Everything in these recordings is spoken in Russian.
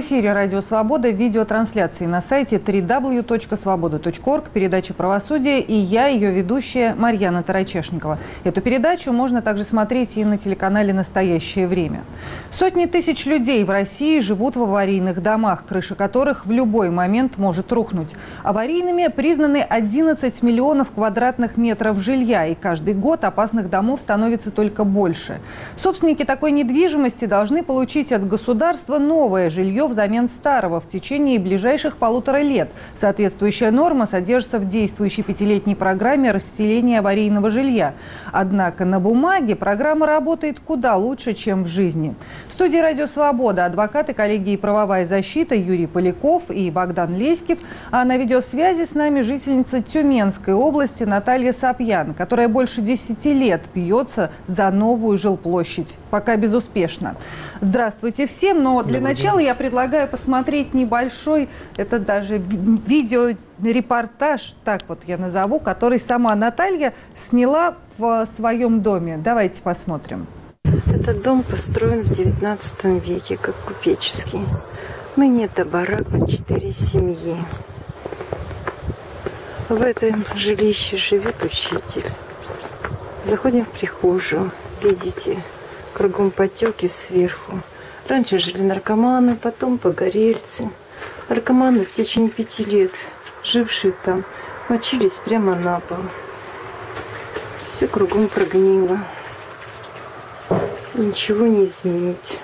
В эфире «Радио Свобода» видеотрансляции на сайте www.svoboda.org, передача «Правосудие» и я, ее ведущая Марьяна Тарачешникова. Эту передачу можно также смотреть и на телеканале «Настоящее время». Сотни тысяч людей в России живут в аварийных домах, крыша которых в любой момент может рухнуть. Аварийными признаны 11 миллионов квадратных метров жилья, и каждый год опасных домов становится только больше. Собственники такой недвижимости должны получить от государства новое жилье взамен старого в течение ближайших полутора лет. Соответствующая норма содержится в действующей пятилетней программе расселения аварийного жилья. Однако на бумаге программа работает куда лучше, чем в жизни. В студии «Радио Свобода» адвокаты коллегии «Правовая защита» Юрий Поляков и Богдан Леськев, а на видеосвязи с нами жительница Тюменской области Наталья Сапьян, которая больше 10 лет бьется за новую жилплощадь. Пока безуспешно. Здравствуйте всем, но для начала я предлагаю посмотреть небольшой, это даже видеорепортаж, так вот я назову, который сама Наталья сняла в своем доме. Давайте посмотрим. Этот дом построен в 19 веке, как купеческий. Ныне это барак на четыре семьи. В этом жилище живет учитель. Заходим в прихожую. Видите, кругом потеки сверху. Раньше жили наркоманы, потом погорельцы. Наркоманы в течение пяти лет, жившие там, мочились прямо на пол. Все кругом прогнило. Ничего не изменить.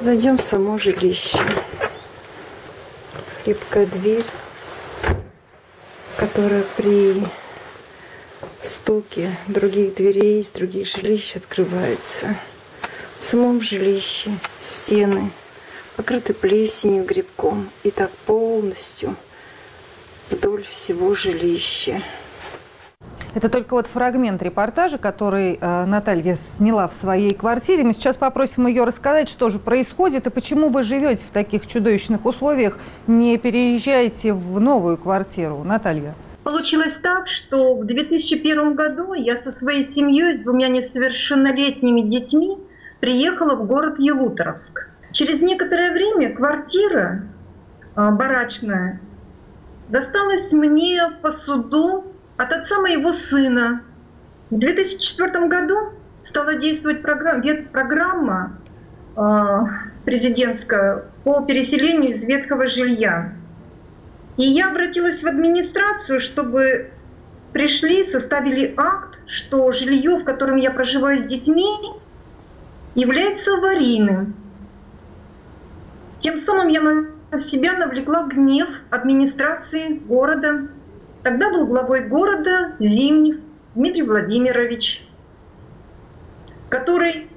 Зайдем в само жилище. Крепкая дверь, которая при стуки других дверей из других жилищ открываются. В самом жилище стены покрыты плесенью, грибком. И так полностью вдоль всего жилища. Это только вот фрагмент репортажа, который э, Наталья сняла в своей квартире. Мы сейчас попросим ее рассказать, что же происходит и почему вы живете в таких чудовищных условиях, не переезжаете в новую квартиру. Наталья. Получилось так, что в 2001 году я со своей семьей, с двумя несовершеннолетними детьми, приехала в город Елуторовск. Через некоторое время квартира а, барачная досталась мне по суду от отца моего сына. В 2004 году стала действовать программа, программа президентская по переселению из ветхого жилья. И я обратилась в администрацию, чтобы пришли, составили акт, что жилье, в котором я проживаю с детьми, является аварийным. Тем самым я на себя навлекла гнев администрации города. Тогда был главой города Зимнев Дмитрий Владимирович, который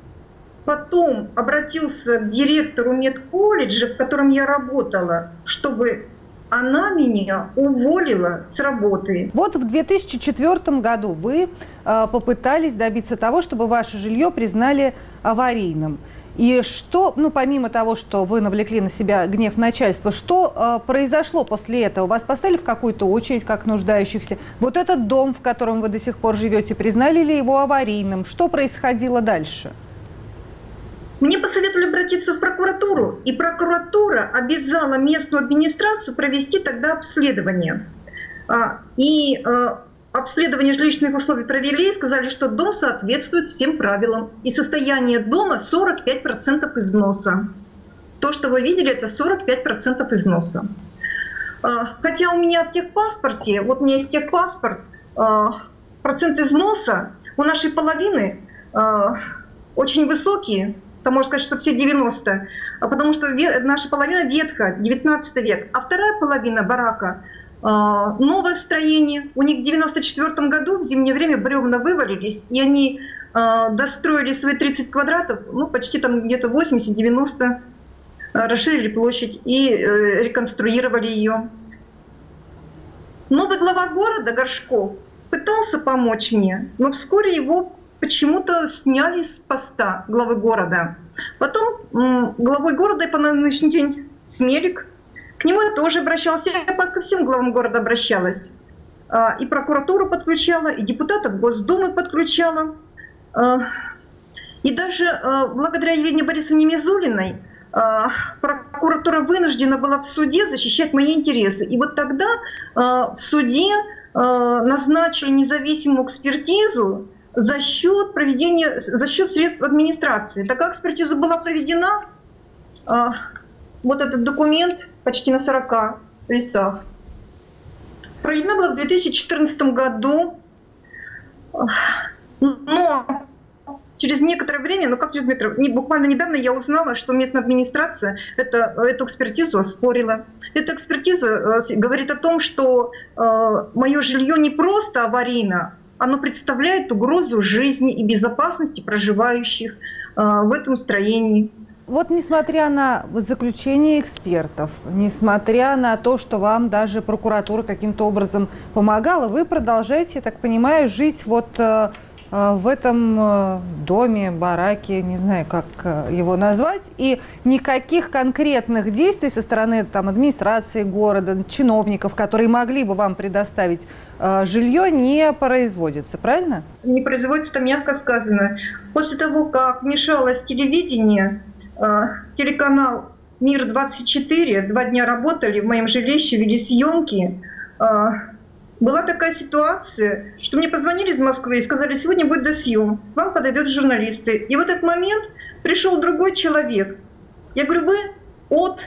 потом обратился к директору медколледжа, в котором я работала, чтобы она меня уволила с работы. Вот в 2004 году вы э, попытались добиться того, чтобы ваше жилье признали аварийным. И что, ну помимо того, что вы навлекли на себя гнев начальства, что э, произошло после этого? Вас поставили в какую-то очередь как нуждающихся? Вот этот дом, в котором вы до сих пор живете, признали ли его аварийным? Что происходило дальше? Мне посоветовали обратиться в прокуратуру, и прокуратура обязала местную администрацию провести тогда обследование. А, и а, обследование жилищных условий провели и сказали, что дом соответствует всем правилам. И состояние дома 45% износа. То, что вы видели, это 45% износа. А, хотя у меня в техпаспорте, вот у меня есть техпаспорт, процент износа у нашей половины очень высокий, 90, можно сказать, что все 90, а потому что наша половина ветка, 19 век, а вторая половина барака а, новое строение. У них в 94 году в зимнее время бревна вывалились, и они а, достроили свои 30 квадратов, ну, почти там где-то 80-90, расширили площадь и э, реконструировали ее. Новый глава города Горшков пытался помочь мне, но вскоре его почему-то сняли с поста главы города. Потом главой города и по нынешний день Смелик. К нему я тоже обращалась. Я ко всем главам города обращалась. А, и прокуратуру подключала, и депутатов Госдумы подключала. А, И даже э, благодаря Елене Борисовне Мизулиной прокуратура вынуждена была в суде защищать мои интересы. И вот тогда в суде назначили независимую экспертизу за счет проведения, за счет средств администрации. Такая экспертиза была проведена, вот этот документ почти на 40 листах, проведена была в 2014 году, но через некоторое время, ну как через некоторое, не, буквально недавно я узнала, что местная администрация это, эту экспертизу оспорила. Эта экспертиза э, говорит о том, что э, мое жилье не просто аварийно, оно представляет угрозу жизни и безопасности проживающих э, в этом строении. Вот несмотря на заключение экспертов, несмотря на то, что вам даже прокуратура каким-то образом помогала, вы продолжаете, я так понимаю, жить вот э, в этом э, доме, бараке, не знаю, как э, его назвать, и никаких конкретных действий со стороны там, администрации города, чиновников, которые могли бы вам предоставить жилье, не производится, правильно? Не производится, это мягко сказано. После того, как вмешалось телевидение, телеканал «Мир-24», два дня работали в моем жилище, вели съемки, была такая ситуация, что мне позвонили из Москвы и сказали, сегодня будет досъем, вам подойдут журналисты. И в этот момент пришел другой человек. Я говорю, вы от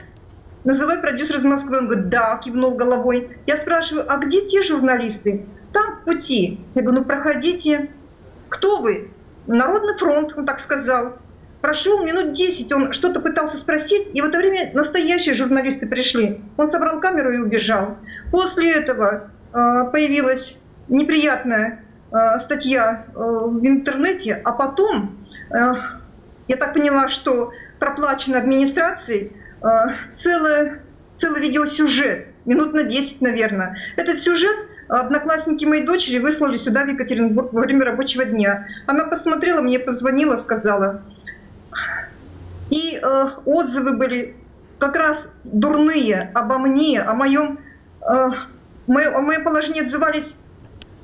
называй продюсер из Москвы. Он говорит, да, кивнул головой. Я спрашиваю, а где те журналисты? Там в пути. Я говорю, ну проходите. Кто вы? Народный фронт, он так сказал. Прошел минут 10, он что-то пытался спросить, и в это время настоящие журналисты пришли. Он собрал камеру и убежал. После этого появилась неприятная э, статья э, в интернете, а потом я так поняла, что проплачено администрацией целый, целый видеосюжет, минут на 10, наверное. Этот сюжет одноклассники моей дочери выслали сюда, в Екатеринбург, во время рабочего дня. Она посмотрела, мне позвонила, сказала. И э, отзывы были как раз дурные обо мне, о моем э, мое, мое положение отзывались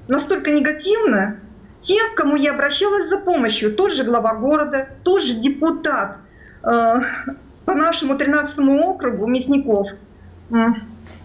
настолько негативно, те, к кому я обращалась за помощью, тот же глава города, тот же депутат э, по нашему 13 округу Мясников,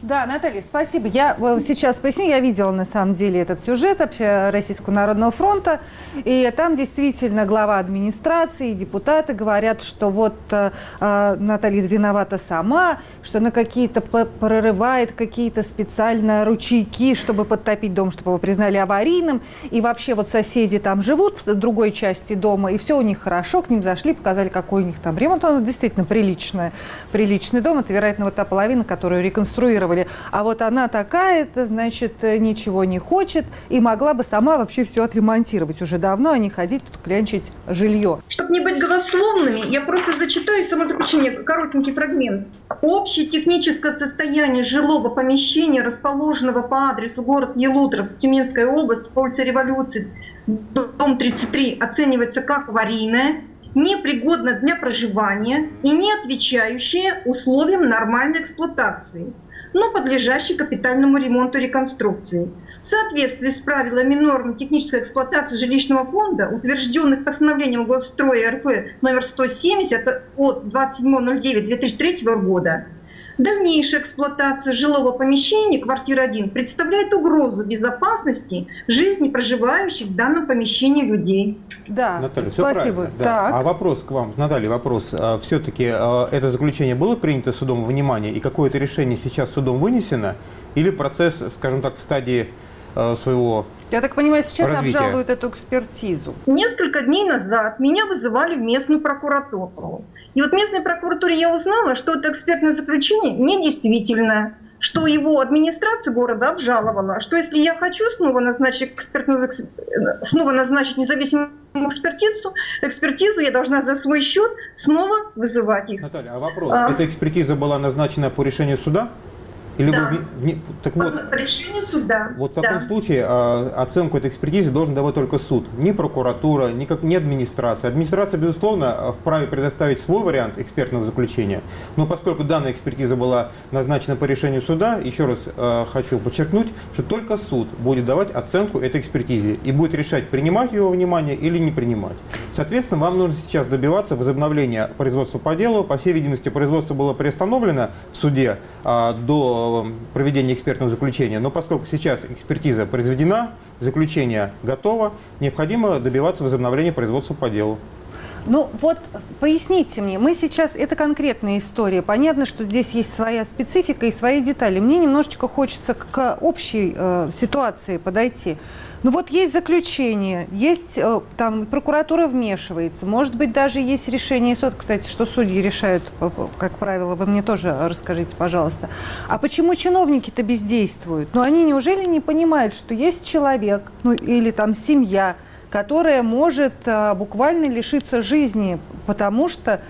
да, Наталья, спасибо. Я э, сейчас поясню, я видела на самом деле этот сюжет Российского народного фронта, и там действительно глава администрации и депутаты говорят, что вот э, э Наталья виновата сама, что она какие-то прорывает какие-то специально ручейки, чтобы подтопить дом, чтобы его признали аварийным, и вообще вот соседи там живут в другой части дома, и все у них хорошо, к ним зашли, показали, какой у них там ремонт, он действительно приличный, приличный дом, это, вероятно, вот та половина, которую реконструировали спрашивали, а вот она такая-то, значит, ничего не хочет и могла бы сама вообще все отремонтировать уже давно, а не ходить тут клянчить жилье. Чтобы не быть голословными, я просто зачитаю само заключение, коротенький фрагмент. Общее техническое состояние жилого помещения, расположенного по адресу город Елутровск, Тюменская область, по улице Революции, дом 33, оценивается как аварийное, непригодно для проживания и не отвечающее условиям нормальной эксплуатации но подлежащий капитальному ремонту и реконструкции. В соответствии с правилами норм технической эксплуатации жилищного фонда, утвержденных постановлением Госстроя РФ номер 170 от 27.09.2003 года, Дальнейшая эксплуатация жилого помещения квартиры 1 представляет угрозу безопасности жизни проживающих в данном помещении людей. Да, Наталья, спасибо. Да. Так. А вопрос к вам, Наталья, вопрос. А, Все-таки а, это заключение было принято судом во внимание и какое-то решение сейчас судом вынесено? Или процесс, скажем так, в стадии а, своего я так понимаю, сейчас развития. обжалуют эту экспертизу. Несколько дней назад меня вызывали в местную прокуратуру. И вот в местной прокуратуре я узнала, что это экспертное заключение недействительное, что его администрация города обжаловала, что если я хочу снова назначить экспертную, снова назначить независимую экспертизу, экспертизу я должна за свой счет снова вызывать их. Наталья, а вопрос, а... эта экспертиза была назначена по решению суда? Или да. вы, так вот, по решению суда. Вот в таком да. случае а, оценку этой экспертизы должен давать только суд, не прокуратура, ни, как, ни администрация. Администрация, безусловно, вправе предоставить свой вариант экспертного заключения, но поскольку данная экспертиза была назначена по решению суда, еще раз а, хочу подчеркнуть, что только суд будет давать оценку этой экспертизе и будет решать, принимать ее во внимание или не принимать. Соответственно, вам нужно сейчас добиваться возобновления производства по делу. По всей видимости, производство было приостановлено в суде а, до проведения экспертного заключения. Но поскольку сейчас экспертиза произведена, заключение готово, необходимо добиваться возобновления производства по делу. Ну вот поясните мне, мы сейчас, это конкретная история, понятно, что здесь есть своя специфика и свои детали. Мне немножечко хочется к общей э, ситуации подойти. Ну вот есть заключение, есть э, там прокуратура вмешивается, может быть даже есть решение суд, кстати, что судьи решают, как правило, вы мне тоже расскажите, пожалуйста. А почему чиновники-то бездействуют? Ну они неужели не понимают, что есть человек, ну или там семья, которая может а, буквально лишиться жизни, потому что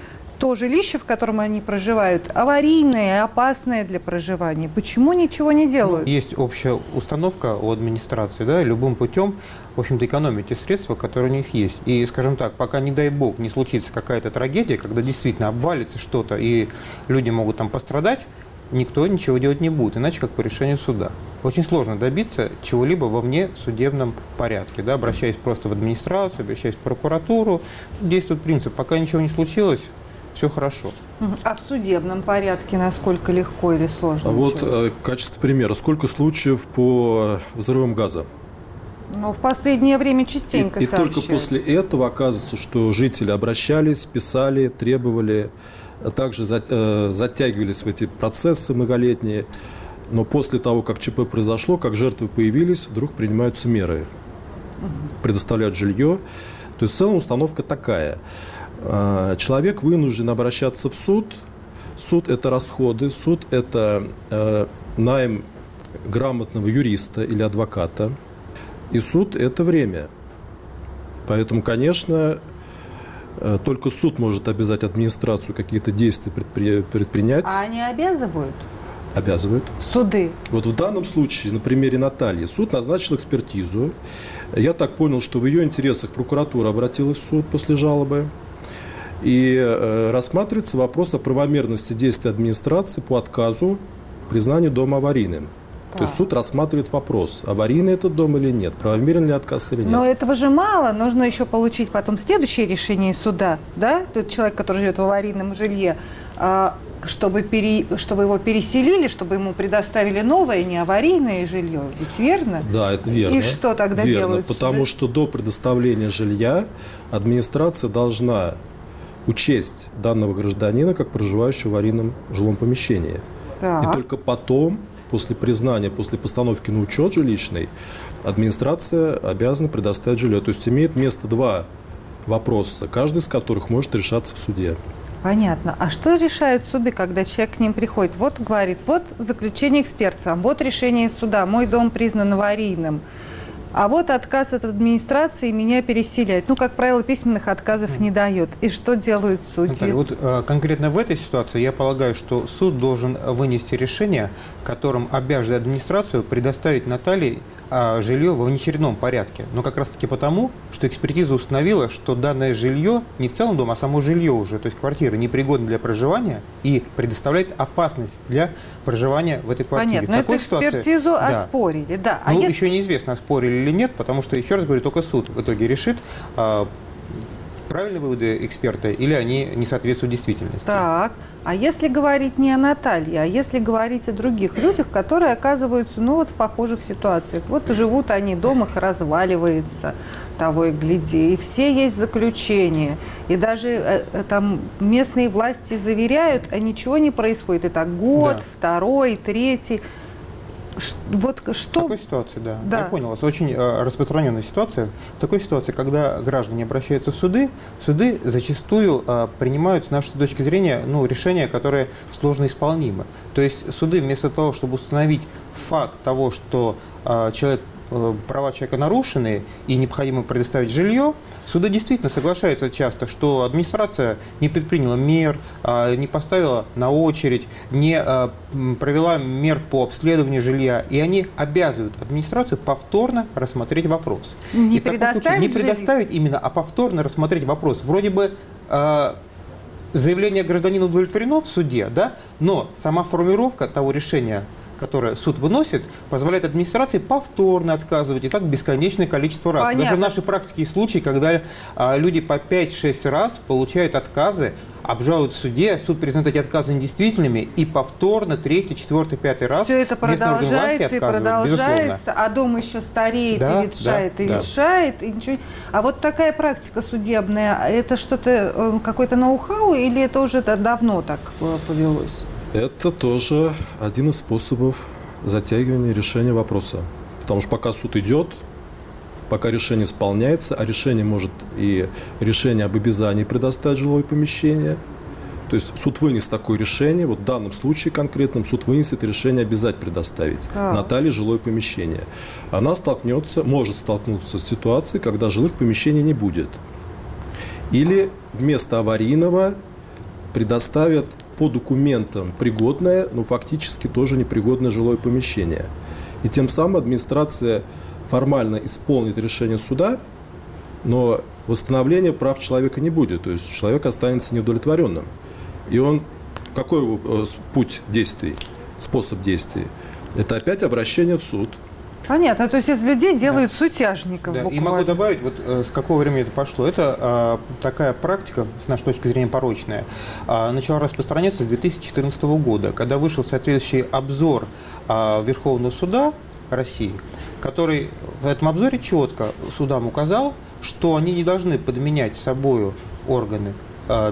то жилище, в котором они проживают, аварийное, опасное для проживания. Почему ничего не делают? Ну, есть общая установка у администрации, да, любым путем, в общем-то, экономить те средства, которые у них есть. И, скажем так, пока, не дай бог, не случится какая-то трагедия, когда действительно обвалится что-то, и люди могут там пострадать, никто ничего делать не будет, иначе как по решению суда. Очень сложно добиться чего-либо во вне судебном порядке, да, обращаясь просто в администрацию, обращаясь в прокуратуру. Действует принцип, пока ничего не случилось, все хорошо. А в судебном порядке насколько легко или сложно? А вот э, качество примера. Сколько случаев по взрывам газа? Ну, в последнее время частенько И, и только после этого оказывается, что жители обращались, писали, требовали также э, затягивались в эти процессы многолетние. Но после того, как ЧП произошло, как жертвы появились, вдруг принимаются меры. Предоставляют жилье. То есть в целом установка такая. А, человек вынужден обращаться в суд. Суд – это расходы, суд – это э, найм грамотного юриста или адвоката. И суд – это время. Поэтому, конечно, Э, только суд может обязать администрацию какие-то действия предпри... предпринять. А они обязывают? Обязывают. Суды? Вот в данном случае, на примере Натальи, суд назначил экспертизу. Я так понял, что в ее интересах прокуратура обратилась в суд после жалобы. И э, рассматривается вопрос о правомерности действия администрации по отказу признанию дома аварийным. То есть суд рассматривает вопрос, аварийный этот дом или нет, правомерен ли отказ или нет. Но этого же мало, нужно еще получить потом следующее решение суда, да? Тот человек, который живет в аварийном жилье, а, чтобы, пере, чтобы его переселили, чтобы ему предоставили новое, не аварийное жилье. Ведь верно? Да, это верно. И что тогда верно, делают? Потому что до предоставления жилья администрация должна учесть данного гражданина как проживающего в аварийном жилом помещении. Так. И только потом после признания, после постановки на учет жилищный, администрация обязана предоставить жилье. То есть имеет место два вопроса, каждый из которых может решаться в суде. Понятно. А что решают суды, когда человек к ним приходит? Вот говорит, вот заключение эксперта, вот решение суда, мой дом признан аварийным. А вот отказ от администрации меня переселяет. Ну, как правило, письменных отказов не дает. И что делают судьи? Наталья, вот э, конкретно в этой ситуации я полагаю, что суд должен вынести решение, которым обяжет администрацию предоставить Наталье а, жилье во внеочередном порядке. Но как раз-таки потому, что экспертиза установила, что данное жилье не в целом дом, а само жилье уже, то есть квартира, непригодна для проживания и предоставляет опасность для проживания в этой квартире. Понятно, но эту экспертизу ситуации, оспорили, да. А ну, если... еще неизвестно, оспорили или нет, потому что, еще раз говорю, только суд в итоге решит, а, правильные выводы эксперта или они не соответствуют действительности? Так, а если говорить не о Наталье, а если говорить о других людях, которые оказываются ну, вот в похожих ситуациях. Вот живут они, дом их разваливается, того и гляди, и все есть заключения. И даже э, э там местные власти заверяют, а ничего не происходит. Это год, да. второй, третий вот что... В такой ситуации, да. да. Я понял вас. Очень э, распространенная ситуация. В такой ситуации, когда граждане обращаются в суды, суды зачастую э, принимают, с нашей точки зрения, ну, решения, которые сложно исполнимы. То есть суды вместо того, чтобы установить факт того, что э, человек права человека нарушены и необходимо предоставить жилье, суды действительно соглашаются часто, что администрация не предприняла мер, а, не поставила на очередь, не а, провела мер по обследованию жилья, и они обязывают администрацию повторно рассмотреть вопрос. Не и в таком случае не предоставить жилье. именно, а повторно рассмотреть вопрос. Вроде бы а, заявление гражданина удовлетворено в суде, да, но сама формулировка того решения которое суд выносит, позволяет администрации повторно отказывать, и так бесконечное количество раз. Понятно. Даже в нашей практике есть случаи, когда а, люди по 5-6 раз получают отказы, обжалуют в суде, суд признает эти отказы недействительными, и повторно третий, четвертый, пятый раз Все это продолжается и отказывают, безусловно. продолжается, а дом еще стареет Да, и ветшает, да, и да. ветшает, и ничего. А вот такая практика судебная, это что-то, э, какой-то ноу-хау, или это уже да- давно так э, повелось? Это тоже один из способов затягивания решения вопроса. Потому что пока суд идет, пока решение исполняется, а решение может и решение об обязании предоставить жилое помещение. То есть суд вынес такое решение, вот в данном случае конкретном суд вынесет решение обязать предоставить Так. Наталье жилое помещение. Она столкнется, может столкнуться с ситуацией, когда жилых помещений не будет. Или вместо аварийного предоставят по документам пригодное, но фактически тоже непригодное жилое помещение. И тем самым администрация формально исполнит решение суда, но восстановления прав человека не будет. То есть человек останется неудовлетворенным. И он, какой его э, путь действий, способ действий? Это опять обращение в суд. Понятно, то есть из людей делают сутяжников Да, и могу добавить, вот э, с какого времени это пошло. Это а, такая практика, с нашей точки зрения, порочная, а, начала распространяться с 2014 года, когда вышел соответствующий обзор а, Верховного суда России, который в этом обзоре четко судам указал, что они не должны подменять собою органы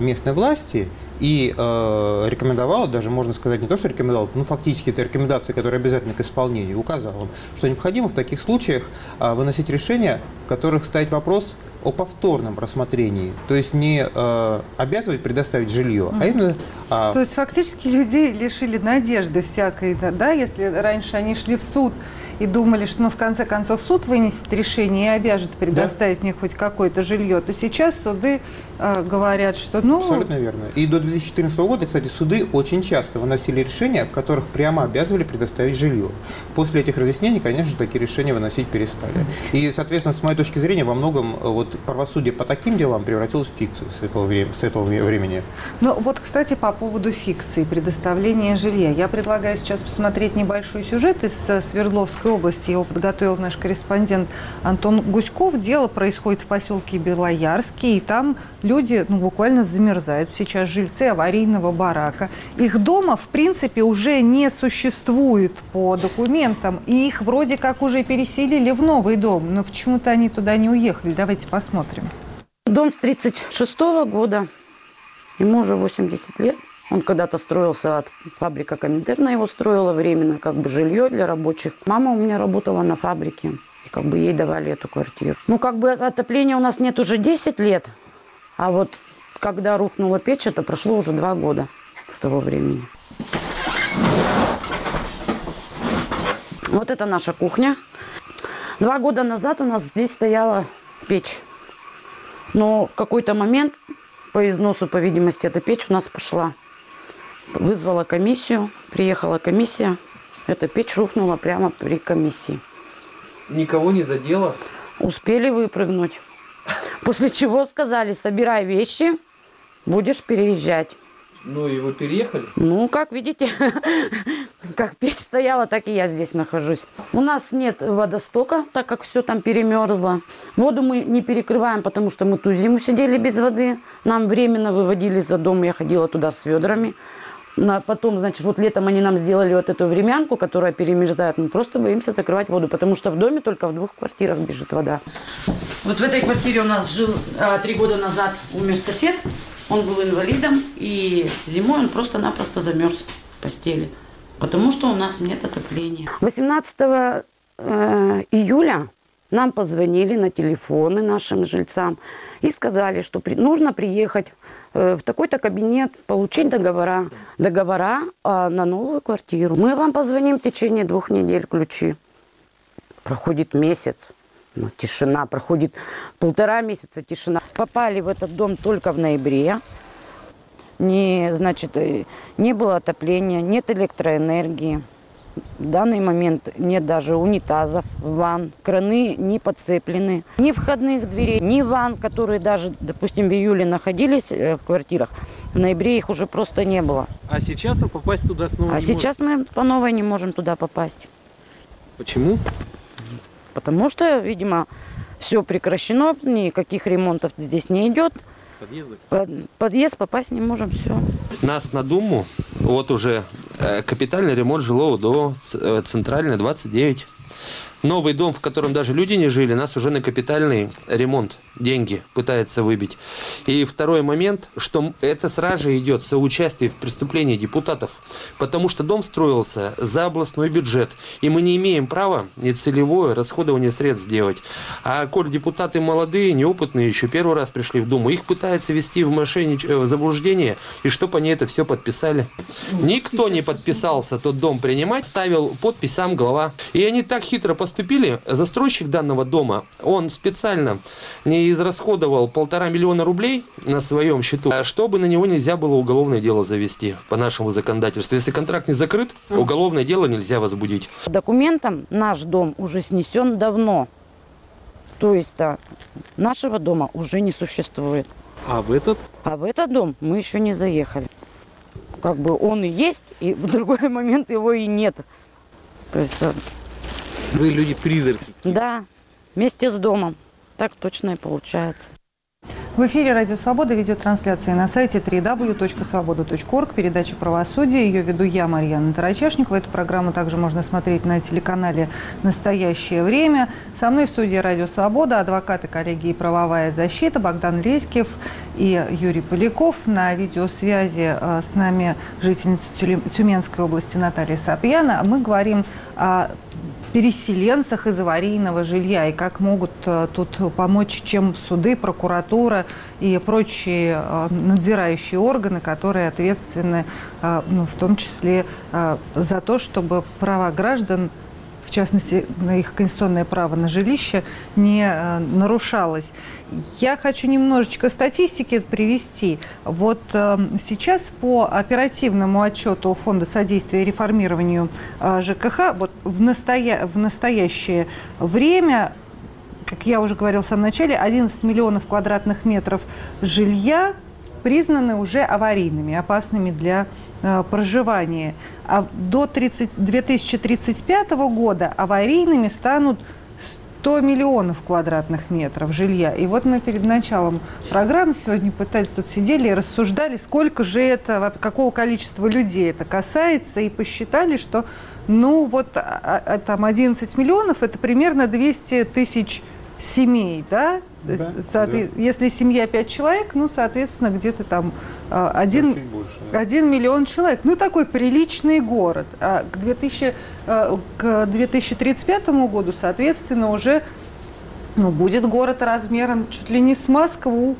местной власти и э, рекомендовал, даже можно сказать не то, что рекомендовал, ну фактически это рекомендации, которые обязательны к исполнению, указал он, что необходимо в таких случаях а, выносить решения, в которых стоит вопрос о повторном рассмотрении, то есть не э, обязывать предоставить жилье, а именно а, То есть фактически людей лишили надежды всякой, да, да, если раньше они шли в суд и думали, что ну, в конце концов суд вынесет решение и обяжет предоставить мне хоть какое-то жилье, то сейчас суды э, говорят, что ну... Абсолютно верно. И до 2014 года, кстати, суды очень часто выносили решения, в которых прямо обязывали предоставить жилье. После этих разъяснений, конечно, такие решения выносить перестали. И, соответственно, с моей точки зрения, во многом э, вот правосудие по таким делам превратилось в фикцию с этого, вре- с этого вре- времени. Ну вот, кстати, по поводу фикции, предоставления жилья. Я предлагаю сейчас посмотреть небольшой сюжет из э, Свердловской области. Его подготовил наш корреспондент Антон Гуськов. Дело происходит в поселке Белоярский, и там люди ну, буквально замерзают. Сейчас жильцы аварийного барака. Их дома, в принципе, уже не существует по документам, и их вроде как уже переселили в новый дом, но почему-то они туда не уехали. Давайте посмотрим. Дом с 36 года. Ему уже 80 лет. Он когда-то строился от фабрика Коминтерна, его строила временно, как бы жилье для рабочих. Мама у меня работала на фабрике, и как бы ей давали эту квартиру. Ну, как бы отопления у нас нет уже 10 лет, а вот когда рухнула печь, это прошло уже два года с того времени. Вот это наша кухня. Два года назад у нас здесь стояла печь. Но в какой-то момент по износу, по видимости, эта печь у нас пошла. Вызвала комиссию, приехала комиссия. Эта печь рухнула прямо при комиссии. Никого не задело? Успели выпрыгнуть. После чего сказали, собирай вещи, будешь переезжать. Ну и вы переехали? Ну, как видите, как печь стояла, так и я здесь нахожусь. У нас нет водостока, так как все там перемерзло. Воду мы не перекрываем, потому что мы ту зиму сидели без воды. Нам временно выводили за дом, я ходила туда с ведрами. Потом, значит, вот летом они нам сделали вот эту времянку, которая перемерзает. Мы просто боимся закрывать воду, потому что в доме только в двух квартирах бежит вода. Вот в этой квартире у нас жил а, три года назад умер сосед. Он был инвалидом, и зимой он просто-напросто замерз в постели, потому что у нас нет отопления. 18 э, июля нам позвонили на телефоны нашим жильцам и сказали, что при- нужно приехать э, в такой-то кабинет, получить договора, договора а, на новую квартиру. Мы вам позвоним в течение двух недель ключи. Проходит месяц, ну, тишина, проходит полтора месяца тишина. Попали в этот дом только в ноябре. Не, значит, э, не было отопления, нет электроэнергии. В данный момент нет даже унитазов, ванн, краны не подцеплены, ни входных дверей, ни ванн, которые даже, допустим, в июле находились э, в квартирах, в ноябре их уже просто не было. А сейчас вы попасть туда снова А не сейчас мы по новой не можем туда попасть. можете? Почему? Потому что, видимо, все прекращено, никаких ремонтов здесь не идет. Подъезды? Под- подъезд попасть не можем, все. Нас на Думу вот уже э, капитальный ремонт жилого до центральной 29. Новый дом, в котором даже люди не жили, нас уже на капитальный ремонт деньги пытается выбить. И второй момент, что это сразу же идет соучастие в преступлении депутатов, потому что дом строился за областной бюджет, и мы не имеем права нецелевое расходование средств сделать. А коль депутаты молодые, неопытные, еще первый раз пришли в Думу, их пытаются ввести в мошеннич... э, в заблуждение, и чтобы они это все подписали. Никто не подписался тот дом принимать, ставил подпись сам глава. И они так хитро поступили, застройщик данного дома, он специально не израсходовал полтора миллиона рублей на своем счету, а чтобы на него нельзя было уголовное дело завести по нашему законодательству. Если контракт не закрыт, уголовное дело нельзя возбудить. По документам наш дом уже снесен давно. То есть да, нашего дома уже не существует. А в этот? А в этот дом мы еще не заехали. Как бы он и есть, и в другой момент его и нет. То есть, Вы люди-призраки. да, вместе с домом. Так точно и получается. В эфире «Радио Свобода» видеотрансляция на сайте www.svoboda.org, передача «Правосудие». Ее веду я, Марьяна Тарачешникова. Эту программу также можно смотреть на телеканале «Настоящее время». Со мной в студии «Радио Свобода» адвокаты коллеги и правовая защита Богдан Леськев и Юрий Поляков. На видеосвязи э, с нами жительница Тюменской области Наталья Сапьяна. Мы говорим о переселенцах из аварийного жилья и как могут э, тут помочь, чем суды, прокуратура и прочие э, надзирающие органы, которые ответственны э, ну, в том числе за то, чтобы права граждан частности, на их конституционное право на жилище не э, нарушалось. Я хочу немножечко статистики привести. Вот э, сейчас по оперативному отчету Фонда содействия реформированию э, ЖКХ вот в, настоя... в настоящее время как я уже говорила в самом начале, 11 миллионов квадратных метров жилья признаны уже аварийными, опасными для э, проживания. А до 30, 2035 года аварийными станут 100 миллионов квадратных метров жилья. И вот мы перед началом программы сегодня пытались тут сидели и рассуждали, сколько же это, какого количества людей это касается, и посчитали, что ну вот а, а, там 11 миллионов это примерно 200 тысяч семей, да? То есть, соотве- Если семья 5 человек, ну, соответственно, где-то там а, один, Чуть больше, да. 1 миллион человек. Ну, такой приличный город. А к, 2000, э, к 2035 году, соответственно, уже ну, будет город размером чуть ли не с Москву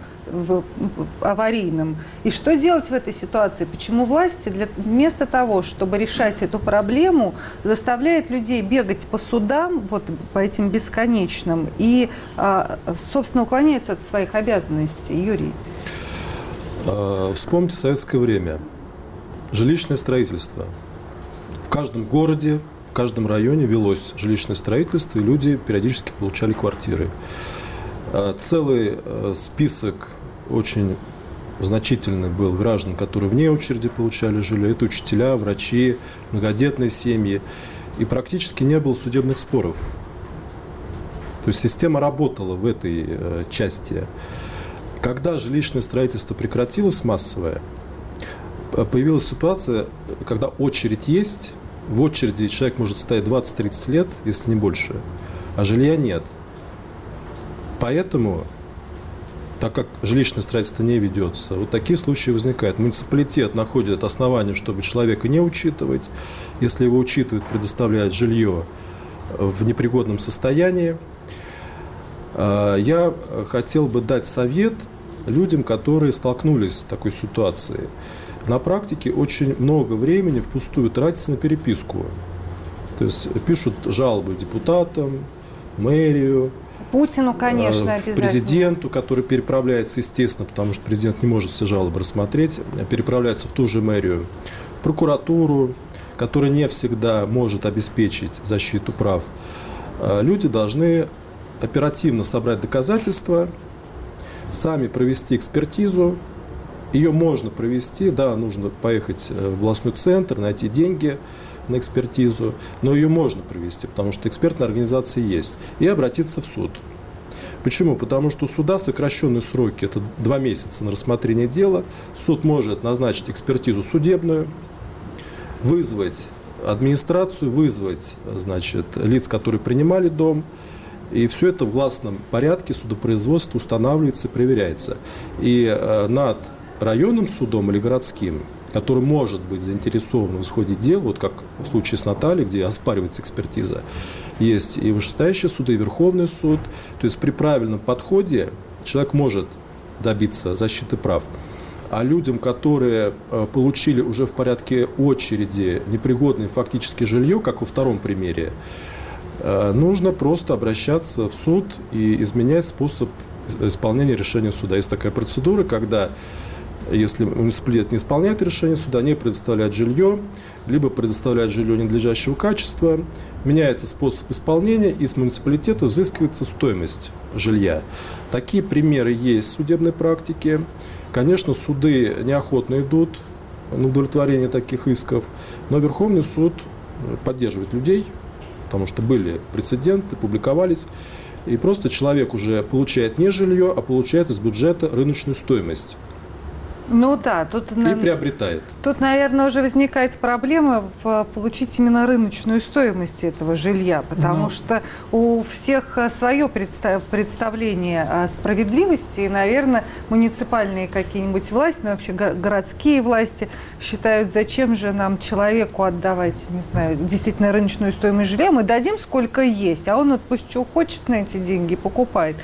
аварийным. И что делать в этой ситуации? Почему власти для, вместо того, чтобы решать эту проблему, заставляет людей бегать по судам, вот по этим бесконечным, и, а, собственно, уклоняются от своих обязанностей? Юрий. Э, Вспомните советское время. Жилищное строительство. В каждом городе, в каждом районе велось жилищное строительство, и люди периодически получали квартиры. Э, Целый э, список очень значительный был граждан, которые вне очереди получали жилье. Это учителя, врачи, многодетные семьи. И практически не было судебных споров. То есть система работала в этой э, части. Когда жилищное строительство прекратилось массовое, появилась ситуация, когда очередь есть, в очереди человек может стоять 20-30 лет, если не больше, а жилья нет. Поэтому, так как жилищное строительство не ведется, вот такие случаи возникают. Муниципалитет находит основания, чтобы человека не учитывать. Если его учитывают, предоставляет жилье в непригодном состоянии, а, Я хотел бы дать совет людям, которые столкнулись с такой ситуацией. На практике очень много времени впустую тратится на переписку. То есть пишут жалобы депутатам, мэрию, Путину, конечно, э, обязательно. президенту, который переправляется, естественно, потому что президент не может все жалобы рассмотреть, переправляется в ту же мэрию, в прокуратуру, который не всегда может обеспечить защиту прав, э, люди должны оперативно собрать доказательства, сами провести экспертизу. Ее можно провести, да, нужно поехать э, в областной центр, найти деньги на экспертизу, но ее можно провести, потому что экспертная организация есть, и обратиться в суд. Почему? Потому что у суда сокращенные сроки, это два месяца на рассмотрение дела. Суд может назначить экспертизу судебную, вызвать администрацию, вызвать значит, лиц, которые принимали дом, и все это в гласном порядке судопроизводства устанавливается и проверяется. И э, над районным судом или городским, который может быть заинтересован в исходе дел, вот как в случае с Натальей, где оспаривается экспертиза, есть и вышестоящие суды, и Верховный суд. То есть при правильном подходе человек может добиться защиты прав. А людям, которые э, получили уже в порядке очереди непригодное фактически жилье, как во втором примере, э, нужно просто обращаться в суд и изменять способ исполнения решения суда. Есть такая процедура, когда если муниципалитет не исполняет решение суда, не предоставляет жилье, либо предоставляет жилье ненадлежащего качества, меняется способ исполнения, и с муниципалитета взыскивается стоимость жилья. Такие примеры есть в судебной практике. Конечно, суды неохотно идут на удовлетворение таких исков, но Верховный суд поддерживает людей, потому что были прецеденты, публиковались. И просто человек уже получает не жилье, а получает из бюджета рыночную стоимость. Ну да, тут... И приобретает. Тут, наверное, уже возникает проблема в получить именно рыночную стоимость этого жилья, потому ну. что у всех э, свое представление о справедливости, и, наверное, муниципальные какие-нибудь власти, ну вообще городские власти считают, зачем же нам человеку отдавать, не знаю, действительно рыночную стоимость жилья, мы дадим сколько есть, а он вот пусть что хочет на эти деньги покупает.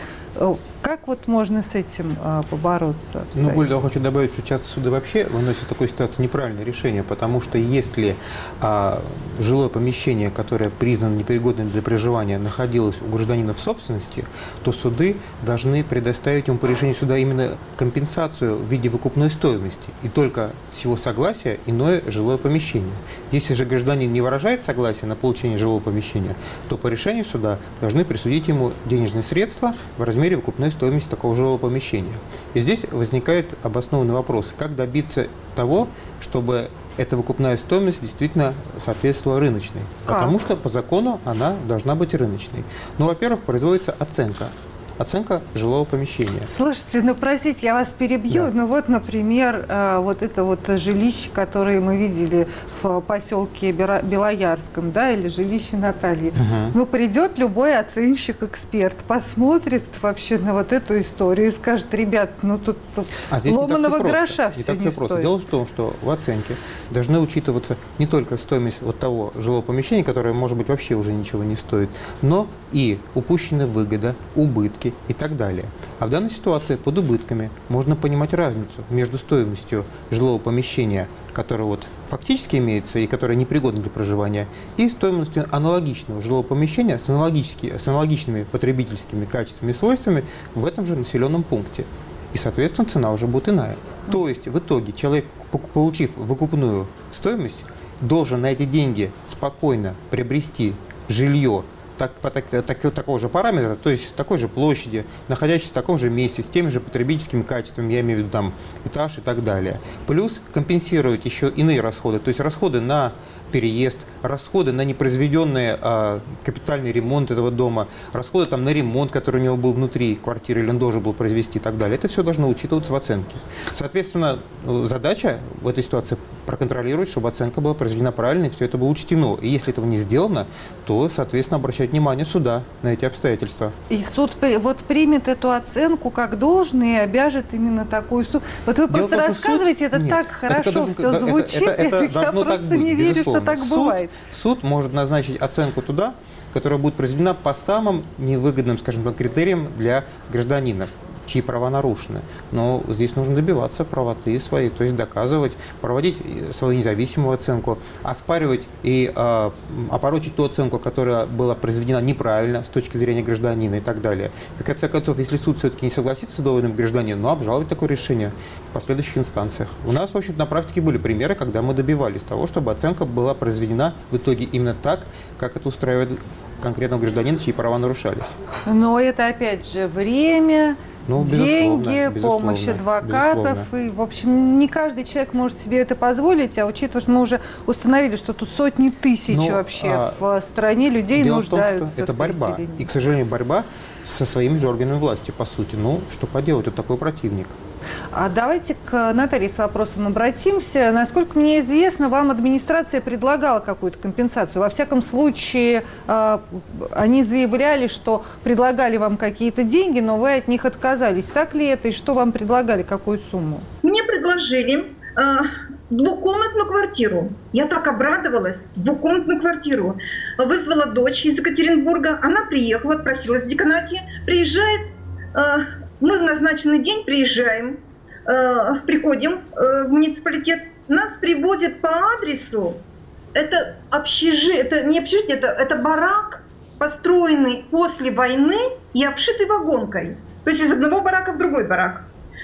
Э, как вот можно с этим а, побороться? Ну, более того, хочу добавить, что часто суды вообще выносят в такой ситуации неправильное решение, потому что если а, жилое помещение, которое признано непригодным для проживания, находилось у гражданина в собственности, то суды должны предоставить ему по решению суда именно компенсацию в виде выкупной стоимости, и только с его согласия иное жилое помещение. Если же гражданин не выражает согласие на получение жилого помещения, то по решению суда должны присудить ему денежные средства в размере выкупной равны стоимости такого жилого помещения. И здесь возникает обоснованный вопрос, как добиться того, чтобы эта выкупная стоимость действительно соответствовала рыночной. Как? Потому что по закону она должна быть рыночной. Ну, во-первых, производится оценка оценка жилого помещения. Слушайте, ну простите, я вас перебью. Да. Ну вот, например, э, вот это вот жилище, которое мы видели в поселке Белоярском, да, или жилище Натальи. Угу. Ну придет любой оценщик, эксперт, посмотрит вообще на вот эту историю и скажет, ребят, ну тут а ломаного гроша все не, не просто. Стоит. Дело в том, что в оценке должны учитываться не только стоимость вот того жилого помещения, которое, может быть, вообще уже ничего не стоит, но и упущенная выгода, убытки, убытки и так далее. А в данной ситуации под убытками можно понимать разницу между стоимостью жилого помещения, которое вот фактически имеется и которое непригодно для проживания, и стоимостью аналогичного жилого помещения с, аналогически, с аналогичными потребительскими качествами и свойствами в этом же населенном пункте. И, соответственно, цена уже будет иная. То есть, в итоге, человек, получив выкупную стоимость, должен на эти деньги спокойно приобрести жилье так, по так, так, такого же параметра, то есть такой же площади, находящейся в таком же месте, с теми же потребительскими качествами, я имею в виду там этаж и так далее. Плюс компенсировать еще иные расходы, то есть расходы на переезд, расходы на непроизведенный а, капитальный ремонт этого дома, расходы там на ремонт, который у него был внутри квартиры или он должен был произвести и так далее. Это все должно учитываться в оценке. Соответственно, задача в этой ситуации проконтролировать, чтобы оценка была произведена правильно и все это было учтено. И если этого не сделано, то, соответственно, обращать внимание суда на эти обстоятельства. И суд вот примет эту оценку как должное и обяжет именно такую сумму. Вот вы Дело просто том, рассказываете, суд... это Нет, так хорошо это, все это, звучит, это, это, это я просто не верю, безусловно. Что так суд, бывает. Суд может назначить оценку туда, которая будет произведена по самым невыгодным, скажем так, критериям для гражданина чьи права нарушены. Но здесь нужно добиваться правоты своей, то есть доказывать, проводить свою независимую оценку, оспаривать и э, опорочить ту оценку, которая была произведена неправильно с точки зрения гражданина и так далее. И в конце концов, если суд все-таки не согласится с доводом гражданина, ну, обжаловать такое решение в последующих инстанциях. У нас, в общем на практике были примеры, когда мы добивались того, чтобы оценка была произведена в итоге именно так, как это устраивает конкретного гражданина, чьи права нарушались. Но это, опять же, время, ну, деньги, безусловно, помощь адвокатов. безусловно. И, в общем, не каждый человек может себе это позволить, а учитывая, что мы уже установили, что тут сотни тысяч Ну, вообще а, в стране людей Дело в том, что это борьба. И, к сожалению, борьба со своими же органами власти, по сути. Ну, что поделать, это такой противник. А давайте к Наталье с вопросом обратимся. Насколько мне известно, вам администрация предлагала какую-то компенсацию. Во всяком случае, э, они заявляли, что предлагали вам какие-то деньги, но вы от них отказались. Так ли это? И что вам предлагали? Какую сумму? Мне предложили э, двухкомнатную квартиру. Я так обрадовалась. Двухкомнатную квартиру. Вызвала дочь из Екатеринбурга. Она приехала, отпросилась в деканате. Приезжает, э, мы в назначенный день приезжаем, э, приходим э, в муниципалитет. Нас привозят по адресу. Это общежитие, это не общежитие, это, это барак, построенный после войны и обшитый вагонкой. То есть из одного барака в другой барак.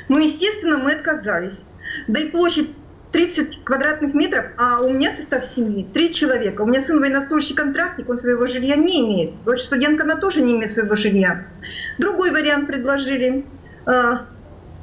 Ну, естественно, мы отказались. Да и площадь 30 квадратных метров, а у меня состав семьи три человека. У меня сын военнослужащий контрактник, он своего жилья не имеет. Дочь студентка, она тоже не имеет своего жилья. Другой вариант предложили. Э,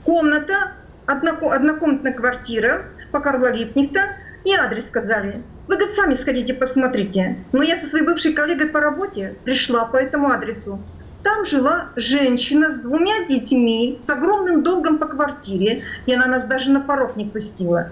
Комната, одноко- однокомнатная квартира по Карла Липнихта и адрес сказали. Вы, говорит, сами сходите, посмотрите. Но я со своей бывшей коллегой по работе пришла по этому адресу. Там жила женщина с двумя детьми, с огромным долгом по квартире, и она нас даже на порог не пустила.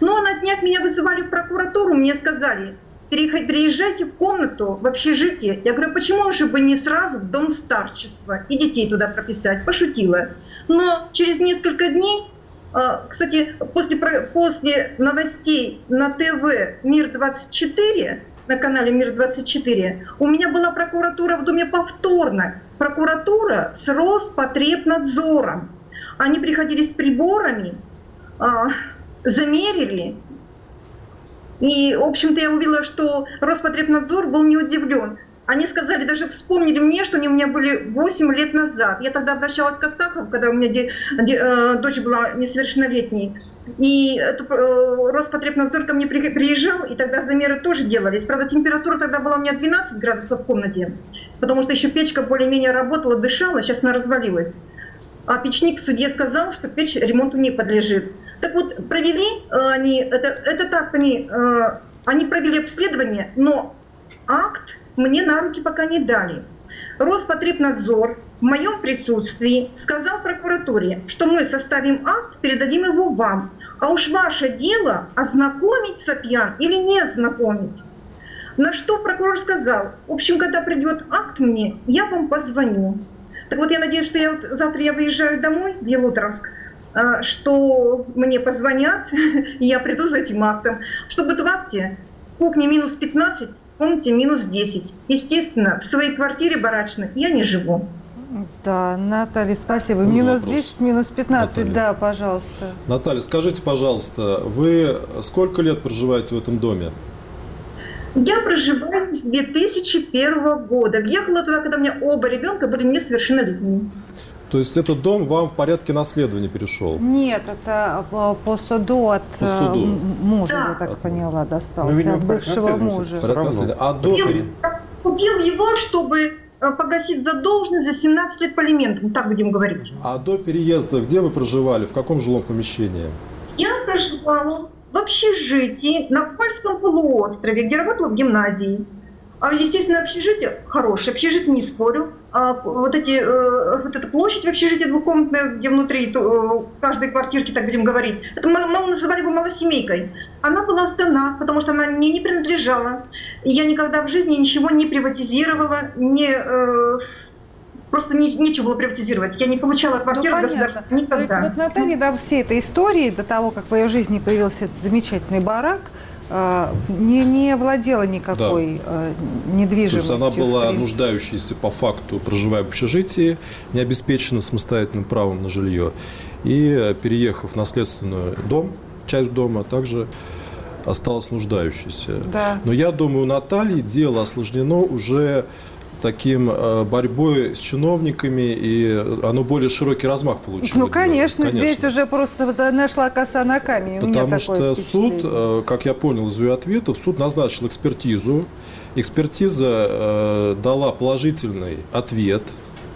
Но на днях меня вызывали в прокуратуру, мне сказали, «Переход- переезжайте в комнату, в общежитие. Я говорю, почему же бы не сразу в дом старчества и детей туда прописать? Пошутила. Но через несколько дней, а, кстати, после, после новостей на ТВ «Мир-24», на канале «Мир-24», у меня была прокуратура в доме повторно. Прокуратура с Роспотребнадзором. Они приходили с приборами, а, замерили. И, в общем-то, я увидела, что Роспотребнадзор был не удивлен. Они сказали, даже вспомнили мне, что они у меня были 8 лет назад. Я тогда обращалась к Астахову, когда у меня де- де- э, дочь была несовершеннолетней. И это, э, Роспотребнадзор ко мне при- приезжал, и тогда замеры тоже делались. Правда, температура тогда была у меня 12 градусов в комнате, потому что еще печка более-менее работала, дышала, сейчас она развалилась. А печник в суде сказал, что печь ремонту не подлежит. Так вот, провели э, они, это, это так, они, э, они провели обследование, но акт мне на руки пока не дали. Роспотребнадзор в моем присутствии сказал прокуратуре, что мы составим акт, передадим его вам. А уж ваше дело ознакомить Сапьян или не ознакомить. На что прокурор сказал, в общем, когда придет акт мне, я вам позвоню. Так вот, я надеюсь, что я вот завтра я выезжаю домой в Елуторовск, а, что мне позвонят, и я приду за этим актом. Чтобы в акте кухня минус 15, в комнате минус 10. Естественно, в своей квартире барачной я не живу. Да, Наталья, спасибо. Был минус вопрос. 10, минус 15, Наталья. да, пожалуйста. Наталья, скажите, пожалуйста, вы сколько лет проживаете в этом доме? Я проживаю с 2001 года. Въехала туда, когда у меня оба ребенка были несовершеннолетними. То есть этот дом вам в порядке наследования перешел? Нет, это по, по суду от По суду. э, мужа, Да. я так поняла, достался, Ну, видимо, от бывшего мужа. А до Купил, его, чтобы э, погасить задолженность за 17 лет по алиментам, так будем говорить. А до переезда где вы проживали? В каком жилом помещении? Я проживала в общежитии на Польском полуострове, где работала в гимназии. А, естественно, общежитие хорошее, общежитие не спорю. А вот, эти, э, вот эта площадь в общежитии двухкомнатная, где внутри то, э, каждой квартирки, так будем говорить, это мы, мы называли бы малосемейкой. Она была сдана, потому что она мне не принадлежала. И я никогда в жизни ничего не приватизировала, не, э, просто не- нечего было приватизировать. Я не получала Ну, квартиру понятно. государства То есть никогда. вот Наталья, до всей этой истории, до того, как в ее жизни появился этот замечательный барак, не, не владела никакой э, То недвижимостью. есть она была нуждающейся по факту, проживая в общежитии, не обеспечена самостоятельным правом на жилье. И э, переехав в наследственный дом, часть дома, также осталась нуждающейся. Да. Но я думаю, у Натальи дело осложнено уже таким э, борьбой с чиновниками, и оно более широкий размах получило. Ну, дело. конечно, здесь Конечно. уже просто нашла коса на камень. Потому что суд, э, как я понял из ее ответов, суд назначил экспертизу. Экспертиза э, дала положительный ответ,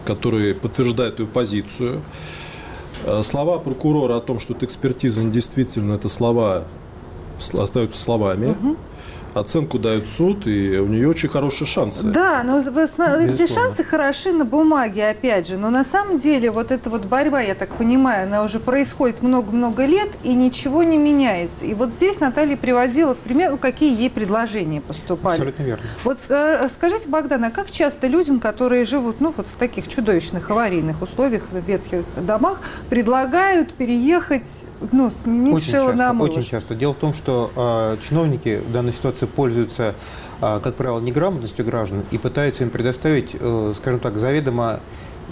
который подтверждает ее позицию. Слова прокурора о том, что эта экспертиза недействительна, это слова остаются словами. Оценку дает суд, и у нее очень хорошие шансы. Да, но вы смотрите, шансы хороши на бумаге, опять же. Но на самом деле вот эта вот борьба, я так понимаю, она уже происходит много-много лет, и ничего не меняется. И вот здесь Наталья приводила в пример, ну, какие ей предложения поступали. Абсолютно верно. Вот э, скажите, Богдан, а как часто людям, которые живут ну, вот в таких чудовищных аварийных условиях, в ветхих домах, предлагают переехать, ну, сменить Очень шило часто, на мыло? очень часто. Дело в том, что э, чиновники в данной ситуации пользуются, э, как правило, неграмотностью граждан и пытаются им предоставить, э, скажем так, заведомо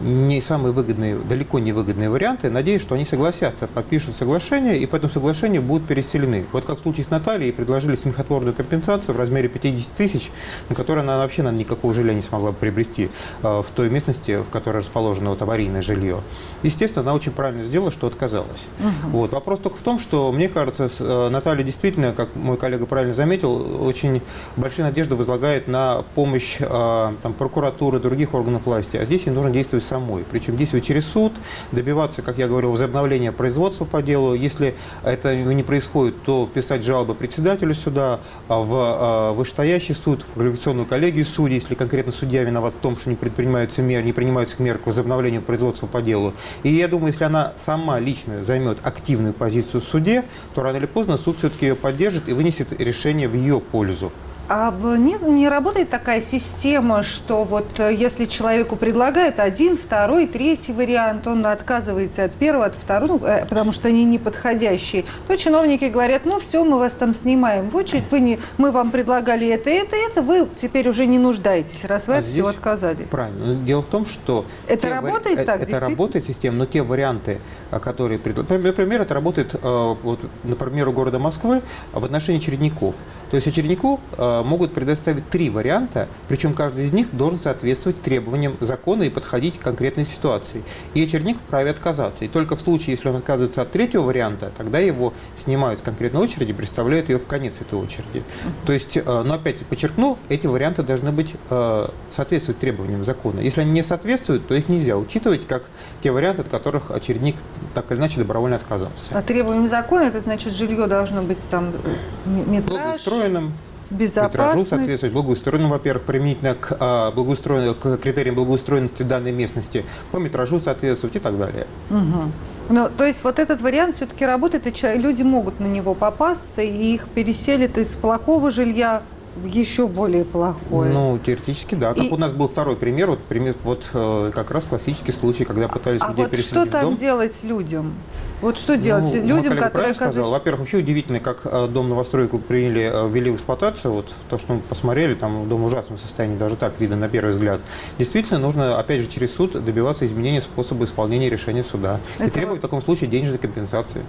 не самые выгодные, далеко не выгодные варианты, надеясь, что они согласятся, подпишут соглашение и по этому соглашению будут переселены. Вот как в случае с Натальей, предложили смехотворную компенсацию в размере 50 тысяч, на которую она вообще наверное, никакого жилья не смогла бы приобрести э, в той местности, в которой расположено вот аварийное жилье. Естественно, она очень правильно сделала, что отказалась. Вот. Вопрос только в том, что, мне кажется, э, Наталья действительно, как мой коллега правильно заметил, очень большие надежды возлагает на помощь э, там, прокуратуры, других органов власти. А здесь ей нужно действовать самой. Причем действовать через суд, добиваться, как я говорил, возобновления производства по делу. Если это не происходит, то писать жалобы председателю суда, а в э, вышестоящий суд, в квалификационную коллегию судей, если конкретно судья виноват в том, что не предпринимаются меры, не принимаются мер к возобновлению производства по делу. И я думаю, если она сама лично займет активную позицию в суде, то рано или поздно суд все-таки ее поддержит и вынесет решение в ее пользу. А б- не, работает такая система, что вот э, если человеку предлагают один, второй, третий вариант, он отказывается от первого, от второго, ну, э, потому что они неподходящие, то чиновники говорят, ну все, мы вас там снимаем в очередь, вы не, мы вам предлагали это, это, это, вы теперь уже не нуждаетесь, раз вы А от всего отказались. Правильно. Но дело в том, что... Это те вари- работает э, так, Это работает система, но те варианты, которые... пред- Например, это работает, вот, например, у города Москвы в отношении чередников. То есть очереднику э, могут предоставить три варианта, причем каждый из них должен соответствовать требованиям закона и подходить к конкретной ситуации. И очередник вправе отказаться. И только в случае, если он отказывается от третьего варианта, тогда его снимают с конкретной очереди, представляют ее в конец этой очереди. То есть, э, но опять подчеркну, эти варианты должны быть э, соответствовать требованиям закона. Если они не соответствуют, то их нельзя учитывать как те варианты, от которых очередник так или иначе добровольно отказался. По требованиям закона, это значит, жилье должно быть там э, метраж, Благоустроенным, безопасность. соответствовать, благоустроенным, во-первых, применительно к, а, благоустроен- к критериям благоустроенности данной местности, по метражу соответствовать и так далее. Мгм. Ну, то есть вот этот вариант все-таки работает, и люди могут на него попасться, и их переселят из плохого жилья в еще более плохое. Ну, теоретически, да. Как И- у нас был второй пример, вот, пример, вот э, как раз классический случай, когда пытались а людей вот переселить что там дом. делать людям? Вот что делать Ну, людям, которые правильно сказал. Во-первых, вообще удивительно, как э, дом новостройку приняли, э, ввели в эксплуатацию. Вот то, что мы посмотрели, там дом в ужасном состоянии, даже так видно на первый взгляд. Действительно, нужно, опять же, через суд добиваться изменения способа исполнения решения суда. и Это требовать в таком случае денежной компенсации.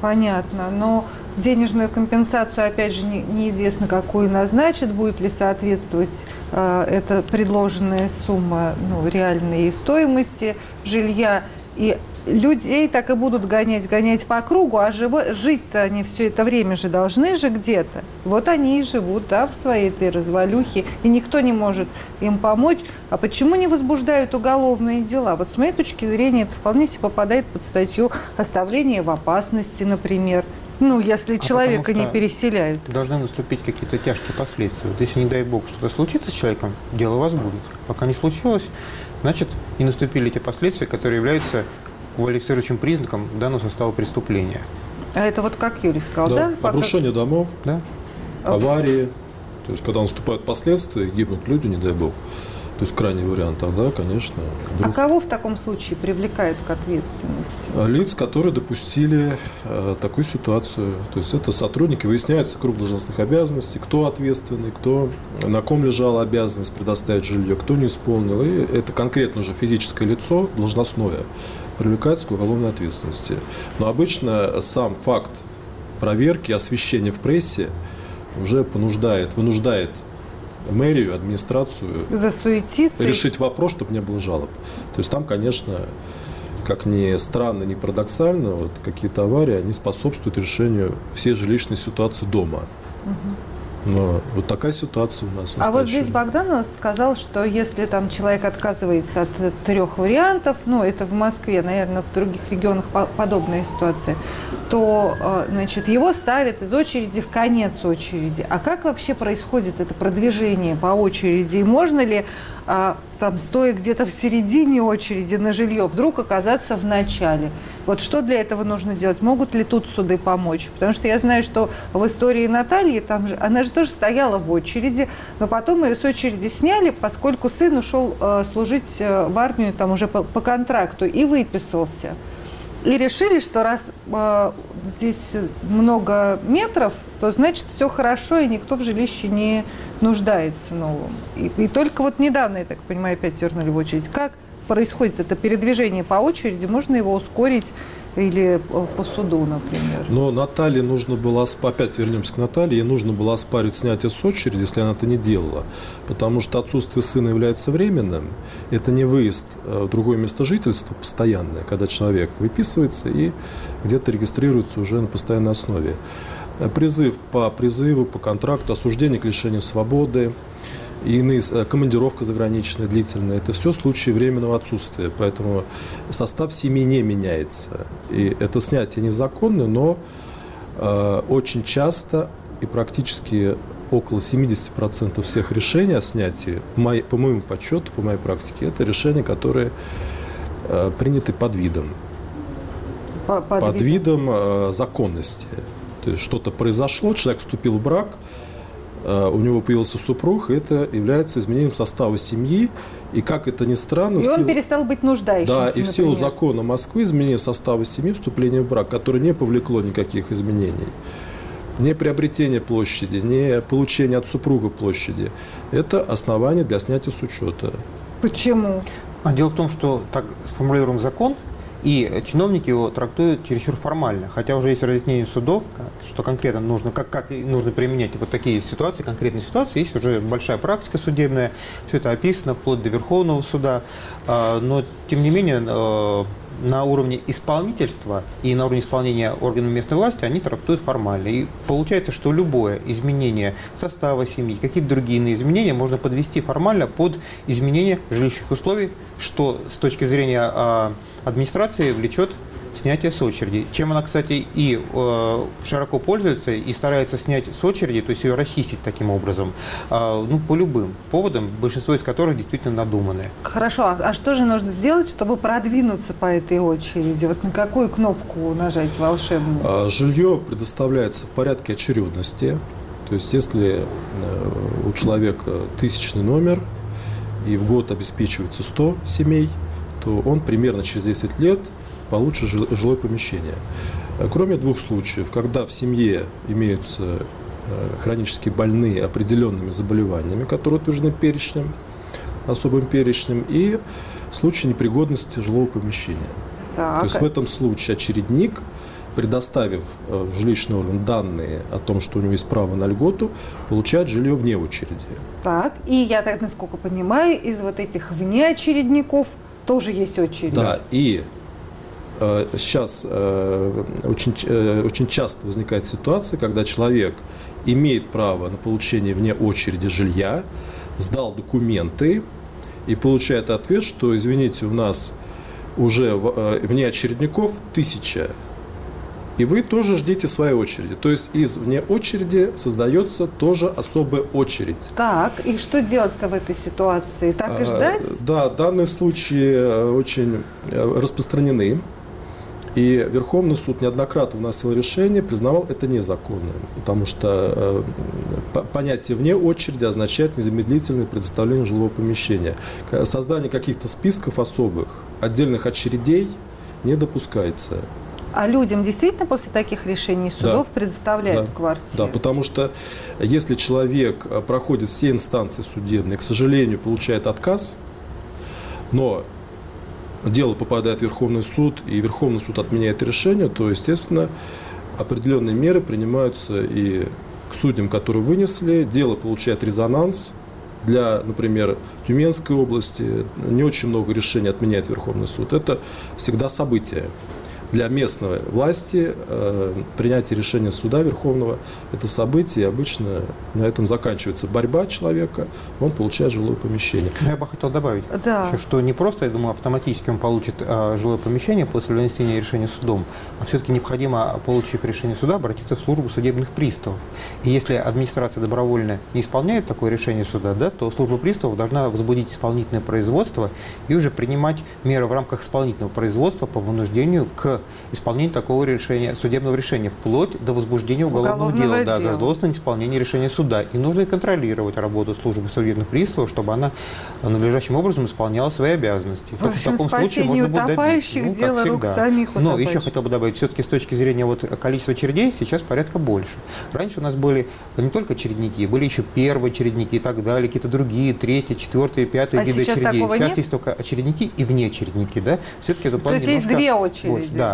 Понятно, но денежную компенсацию, опять же, не- неизвестно, какую назначат, будет ли соответствовать э, эта предложенная сумма ну, реальной стоимости жилья. И людей так и будут гонять, гонять по кругу, а жить-то они все это время же должны же где-то. Вот они и живут, да, в своей этой развалюхе, и никто не может им помочь. А почему не возбуждают уголовные дела? Вот с моей точки зрения это вполне себе попадает под статью оставления в опасности, например. Ну, если А человека не переселяют. Должны наступить какие-то тяжкие последствия. Вот если, не дай бог, что-то случится с человеком, дело у вас будет. Пока не случилось, значит, не наступили те последствия, которые являются квалифицирующим признаком данного состава преступления. А это вот как Юрий сказал, да? Да, Пока- обрушение домов, Да? А- аварии. То есть, когда наступают последствия, гибнут люди, не дай бог. то есть крайний вариант, тогда, конечно, А друг- кого в таком случае привлекают к ответственности? лиц, которые допустили э, такую ситуацию. То есть это сотрудники, выясняется круг должностных обязанностей, кто ответственный, кто, на ком лежала обязанность предоставить жилье, кто не исполнил. И это конкретно уже физическое лицо, должностное, привлекается к уголовной ответственности. Но обычно сам факт проверки, освещения в прессе уже понуждает, вынуждает мэрию, администрацию Засуетиться? решить вопрос, чтобы не было жалоб. То есть там, конечно, как ни странно, ни парадоксально, вот какие-то аварии, они способствуют решению всей жилищной ситуации дома. Но вот такая ситуация у нас. А вот здесь. Богданов сказал, что если там человек отказывается от э, трех вариантов, ну это в Москве, наверное, в других регионах по- подобная ситуация, то э, значит, его ставят из очереди в конец очереди. А как вообще происходит это продвижение по очереди? И можно ли а, там, стоя где-то в середине очереди на жилье, вдруг оказаться в начале? Вот что для этого нужно делать? Могут ли тут суды помочь? Потому что я знаю, что в истории Натальи, там же, она же тоже стояла в очереди, но потом ее с очереди сняли, поскольку сын ушел э, служить э, в армию там уже по, по контракту и выписался. И решили, что раз э, здесь много метров, то значит все хорошо, и никто в жилище не нуждается новым. И, и только вот недавно, я так понимаю, опять вернули в очередь. Как происходит это передвижение по очереди? Можно его ускорить или по суду, например? Но Наталье нужно было, опять вернемся к Наталье, ей нужно было оспаривать снятие с очереди, если она это не делала. Потому что отсутствие сына является временным. Это не выезд э, в другое место жительства постоянное, когда человек выписывается и где-то регистрируется уже на постоянной основе. Э, Призыв по призыву, по контракту, осуждение к лишению свободы, и иные, э, командировка заграничная, длительная. Это все случаи временного отсутствия. Поэтому состав семьи не меняется. И это снятие незаконно, но э, очень часто и практически около 70% всех решений о снятии, по, моему подсчету, по моей практике, это решения, которые э, приняты под видом По- под, видом э, законности. То есть что-то произошло, человек вступил в брак, э, у него появился супруг, и это является изменением состава семьи. И как это ни странно, И в он силу- перестал быть нуждающимся, да, и в силу например. закона Москвы изменение состава семьи, вступление в брак, которое не повлекло никаких изменений, не приобретение площади, не получение от супруга площади, это основание для снятия с учета. Почему? А дело в том, что так сформулируем закон, и чиновники его трактуют чересчур формально. Хотя уже есть разъяснение судов, что конкретно нужно, как, как нужно применять вот такие ситуации, конкретные ситуации. Есть уже большая практика судебная, все это описано вплоть до Верховного суда. А, Но, тем не менее, э, на уровне исполнительства и на уровне исполнения органами местной власти они трактуют формально. И получается, что любое изменение состава семьи, какие-то другие иные изменения можно подвести формально под изменение жилищных условий, что с точки зрения а, администрации влечет снятие с очереди. Чем она, кстати, и э, широко пользуется и старается снять с очереди, то есть ее расчистить таким образом, а, ну, по любым поводам, большинство из которых действительно надуманные. Хорошо, а, а что же нужно сделать, чтобы продвинуться по этой очереди? Вот на какую кнопку нажать волшебную? А Жилье предоставляется в порядке очередности. То есть, если э, у человека тысячный номер и в год обеспечивается 100 семей, то он примерно через 10 лет получит жил- жилое помещение. Э, Кроме двух случаев, когда в семье имеются э, хронически больные определенными заболеваниями, которые утверждены перечнем, особым перечнем, и случай непригодности жилого помещения. Так, То есть в этом случае очередник, предоставив э, в жилищный орган данные о том, что у него есть право на льготу, получает жилье вне очереди. так, и я так, насколько понимаю, из вот этих внеочередников тоже есть очередь. Да, и э, сейчас э, очень, э, очень часто возникает ситуация, когда человек имеет право на получение вне очереди жилья, сдал документы и получает ответ, что, извините, у нас уже э, вне очередников тысяча, и вы тоже ждите своей очереди. То есть из вне очереди создается тоже особая очередь. Так, и что делать-то в этой ситуации? Так и А, ждать? Да, данные случаи э, очень э, распространены. И Верховный суд неоднократно выносил решение, признавал это незаконным, потому что э, понятие «вне очереди» означает незамедлительное предоставление жилого помещения. Создание каких-то списков особых, отдельных очередей не допускается. А людям действительно после таких решений судов да. предоставляют да. квартиры? Да, потому что если человек э, проходит все инстанции судебные, к сожалению, получает отказ, но дело попадает в Верховный суд, и Верховный суд отменяет решение, то, естественно, определенные меры принимаются и к судьям, которые вынесли, дело получает резонанс. Для, например, Тюменской области не очень много решений отменяет Верховный суд. Это всегда событие для местной власти э, принятие решения суда Верховного – это событие, обычно на этом заканчивается борьба человека, он получает жилое помещение. Но я бы хотел добавить, да. еще, что не просто, я думаю, автоматически он получит э, жилое помещение после вынесения решения судом, а все-таки необходимо, получив решение суда, обратиться в службу судебных приставов. И если администрация добровольно не исполняет такое решение суда, да, то служба приставов должна возбудить исполнительное производство и уже принимать меры в рамках исполнительного производства по вынуждению к исполнению такого решения, судебного решения, вплоть до возбуждения уголовного, уголовного дела, дела. Да, за злостное исполнение решения суда. И нужно контролировать работу службы судебных приставов, чтобы она надлежащим образом исполняла свои обязанности. В, общем, в таком случае можно будет добиться. Ну, дело рук самих Но еще хотел бы добавить, все-таки с точки зрения вот количества очередей сейчас порядка больше. Раньше у нас были не только очередники, были еще первые очередники и так далее, какие-то другие, третьи, четвертые, пятые а виды сейчас очередей. Сейчас нет? есть только очередники и вне очередники, да? Все-таки это То есть есть две очереди. Больше, да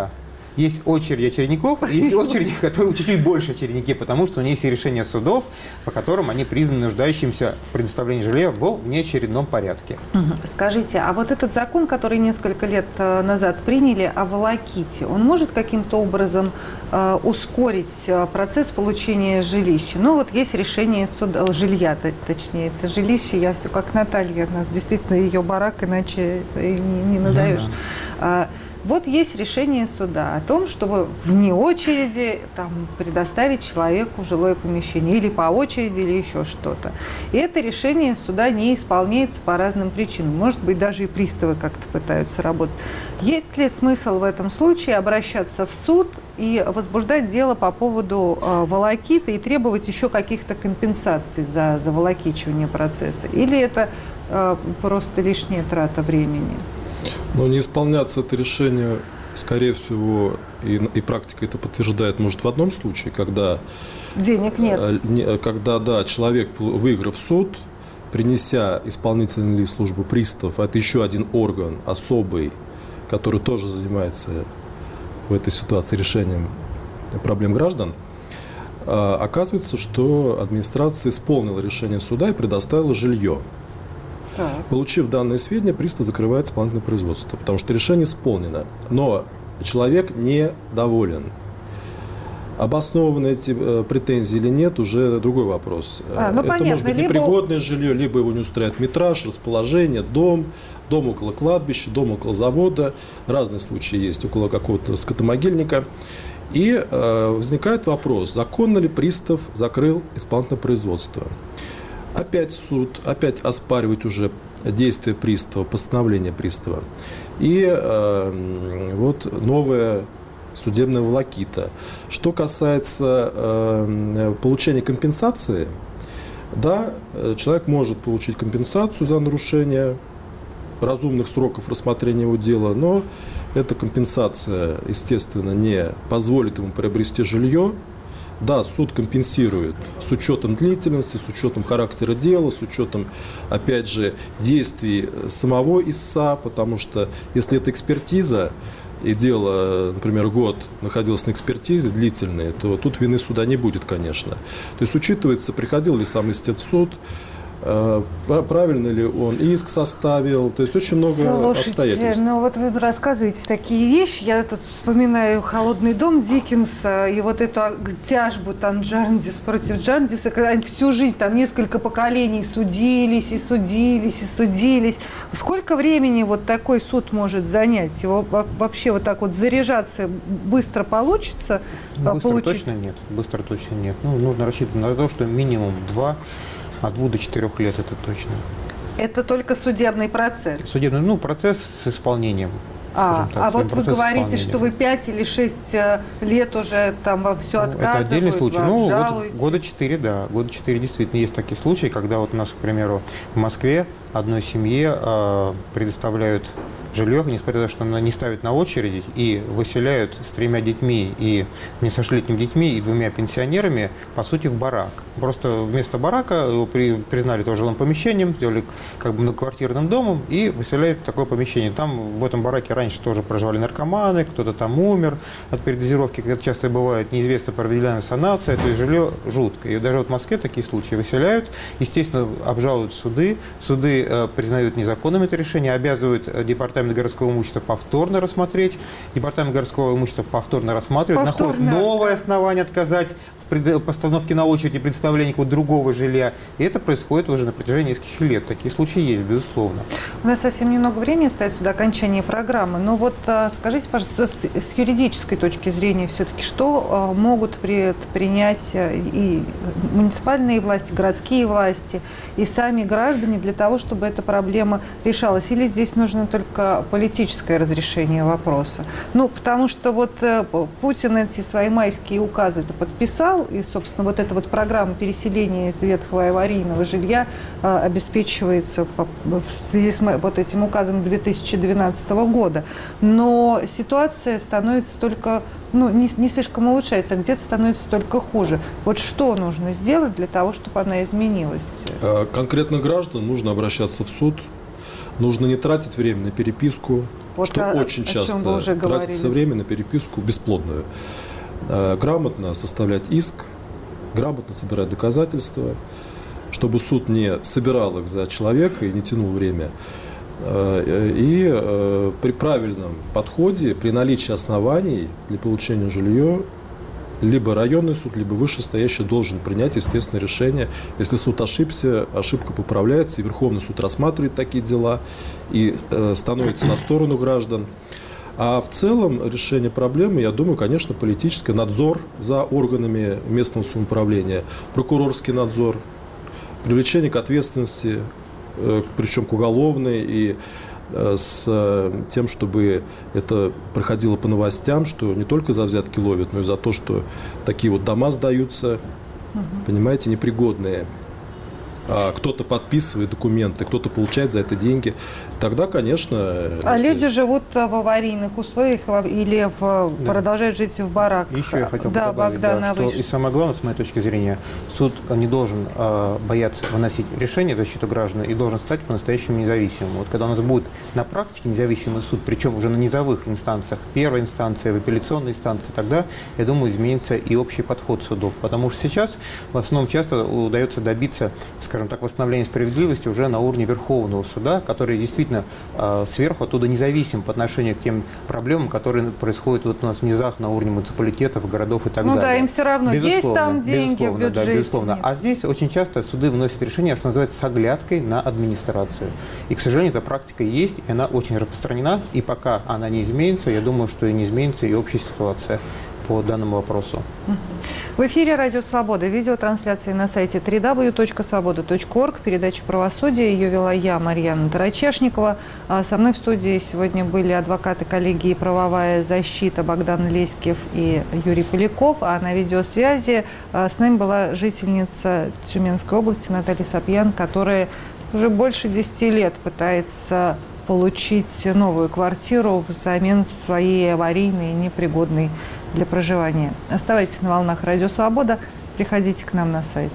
есть очередь очередников, есть очереди, которые чуть-чуть больше очередники, потому что у них есть решения судов, по которым они признаны нуждающимся в предоставлении жилья в внеочередном порядке. Скажите, а вот этот закон, который несколько лет э, назад приняли о волоките, он может каким-то образом э, ускорить э, процесс получения жилища? Ну вот есть решение суда, жилья, точнее, это жилище, я все как Наталья, действительно ее барак, иначе не, не назовешь. Ну, да. Вот есть решение суда о том, чтобы вне очереди там, предоставить человеку жилое помещение или по очереди, или еще что-то. И это решение суда не исполняется по разным причинам. Может быть, даже и приставы как-то пытаются работать. Есть ли смысл в этом случае обращаться в суд и возбуждать дело по поводу э, волокиты и требовать еще каких-то компенсаций за, за волокичивание процесса? Или это э, просто лишняя трата времени? Но не исполняться это решение, скорее всего, и, и практика это подтверждает, может, в одном случае, когда... Денег нет. Э, когда, да, человек, выиграв суд, принеся исполнительный лист службы приставов, это еще один орган особый, который тоже занимается в этой ситуации решением проблем граждан, а, оказывается, что администрация исполнила решение суда и предоставила жилье. Так. Получив данные сведения, пристав закрывает исполнительное производство, потому что решение исполнено. Но человек недоволен. Обоснованы эти э, претензии или нет, уже другой вопрос. А, ну, Это понятно. может быть непригодное либо... жилье, либо его не устраивает метраж, расположение, дом, дом около кладбища, дом около завода. Разные случаи есть около какого-то скотомогильника. И э, возникает вопрос, законно ли пристав закрыл исполнительное производство. Опять суд, опять оспаривать уже действия пристава, постановление пристава. И э, вот новая судебная волокита. Что касается э, получения компенсации, да, человек может получить компенсацию за нарушение разумных сроков рассмотрения его дела, но эта компенсация, естественно, не позволит ему приобрести жилье, да, суд компенсирует с учетом длительности, с учетом характера дела, с учетом, опять же, действий самого ИСА, потому что если это экспертиза, и дело, например, год находилось на экспертизе длительной, то тут вины суда не будет, конечно. То есть учитывается, приходил ли сам истец в суд, Э, правильно ли он иск составил, то есть очень много Слушайте, обстоятельств. ну вот вы рассказываете такие вещи, я тут вспоминаю «Холодный дом» Диккенса и вот эту тяжбу там Джарндис против Джарндиса, когда они всю жизнь, там несколько поколений судились и судились и судились. Сколько времени вот такой суд может занять? Его вообще вот так вот заряжаться быстро получится? Быстро получить? точно нет, быстро точно нет. Ну, нужно рассчитывать на то, что минимум два от двух до четырех лет это точно. Это только судебный процесс? Судебный, ну, процесс с исполнением. А, так, а вот вы говорите, что вы 5 или 6 э, лет уже там во все Ну, отказывают, Это отдельный случай. Ну, обжалуете. года четыре, да. Года четыре действительно есть такие случаи, когда вот у нас, к примеру, в Москве одной семье э, предоставляют жилье, несмотря на то, что она не ставит на очередь, и выселяют с тремя детьми и несовершеннолетними детьми и двумя пенсионерами, по сути, в барак. Просто вместо барака его при- признали тоже жилым помещением, сделали как бы многоквартирным домом и выселяют такое помещение. Там в этом бараке раньше тоже проживали наркоманы, кто-то там умер от передозировки, как это часто бывает, неизвестно проведена санация, то есть жилье жуткое. И даже вот в Москве такие случаи выселяют, естественно, обжалуют суды, суды э, признают незаконным это решение, обязывают э, департамент городского имущества повторно рассмотреть, департамент городского имущества повторно рассматривает, находит Повторно. новое основание отказать постановке на очередь и представлении какого-то другого жилья. И это происходит уже на протяжении нескольких лет. Такие случаи есть, безусловно. У нас совсем немного времени остается до окончания программы. Но вот а, скажите, пожалуйста, с, с юридической точки зрения все-таки, что а, могут предпринять а, и муниципальные власти, городские власти, и сами граждане для того, чтобы эта проблема решалась? Или здесь нужно только политическое разрешение вопроса? Ну, потому что вот э, Путин эти свои майские указы подписал, и, собственно, вот эта вот программа переселения из ветхого и аварийного жилья а, обеспечивается в связи с вот этим указом 2012 года. Но ситуация становится только, ну, не, не слишком улучшается, а где-то становится только хуже. Вот что нужно сделать для того, чтобы она изменилась? А Конкретно гражданам нужно обращаться в суд, нужно не тратить время на переписку, Вот что о- очень о часто тратится время на переписку бесплодную. А, Грамотно составлять иск, грамотно собирать доказательства, чтобы суд не собирал их за человека и не тянул время. А, И э, при правильном подходе, при наличии оснований для получения жилья, либо районный суд, либо вышестоящий должен принять, естественно, решение. Если суд ошибся, ошибка поправляется, и Верховный суд рассматривает такие дела и э, становится на сторону граждан. А в целом решение проблемы, я думаю, конечно, политическое. Надзор за органами местного самоуправления, прокурорский надзор, привлечение к ответственности, э, причем к уголовной, и э, с э, тем, чтобы это проходило по новостям, что не только за взятки ловят, но и за то, что такие вот дома сдаются, понимаете, непригодные. А кто-то подписывает документы, кто-то получает за это деньги. Тогда, конечно... А если- люди живут а, в аварийных условиях или в, Да. продолжают жить в бараках? Еще я хотел бы да, добавить, Богдан, да, что вы и самое главное, с моей точки зрения, суд не должен э, бояться выносить решение в защиту граждан и должен стать по-настоящему независимым. Вот когда у нас будет на практике независимый суд, причем уже на низовых инстанциях, первой инстанции, в апелляционной инстанции, тогда, я думаю, изменится и общий подход судов. Потому что сейчас в основном часто удается добиться, скажем так, восстановления справедливости уже на уровне Верховного суда, который действительно э, сверху оттуда независим по отношению к тем проблемам, которые происходят вот у нас в низах на уровне муниципалитетов, городов и так Ну далее. да, им всё равно, есть Безусловно, там деньги в безусловно, да, бюджете, безусловно. нет. А здесь очень часто суды выносят решение, что называется, с оглядкой на администрацию. И, к сожалению, эта практика есть, и она очень распространена. И пока она не изменится, я думаю, что и не изменится и общая ситуация по данному вопросу. В эфире «Радио Свобода». Видеотрансляции на сайте www.svoboda.org. Передача «Правосудие». Ее вела я, Марьяна Тарачешникова. А со мной в студии сегодня были адвокаты коллегии «Правовая защита» Богдан Леськев и Юрий Поляков. А на видеосвязи а, с нами была жительница Тюменской области Наталья Сапьян, которая уже больше 10 лет пытается получить новую квартиру взамен своей аварийной непригодной для проживания. Оставайтесь на волнах Радио Свобода, приходите к нам на сайт.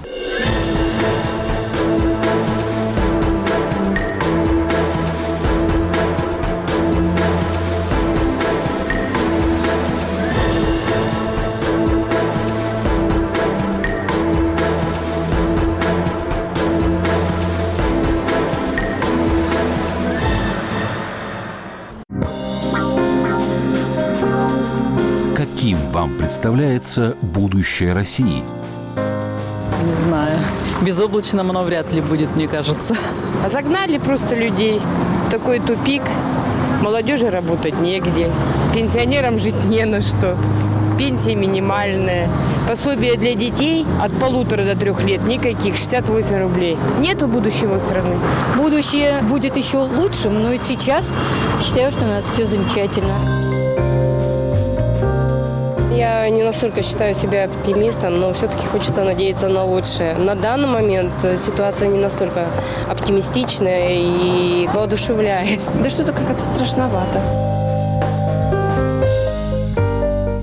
Представляется будущее России? Не знаю. Безоблачным оно вряд ли будет, мне кажется. А загнали просто людей в такой тупик. Молодежи работать негде. Пенсионерам жить не на что. пенсия минимальная. Пособие для детей от полутора до трех лет никаких, 68 рублей. Нету будущего страны. Будущее будет еще лучшим, но и сейчас считаю, что у нас все замечательно. Я не настолько считаю себя оптимистом, но все-таки хочется надеяться на лучшее. На данный момент ситуация не настолько оптимистичная и воодушевляет. Да что-то как-то страшновато.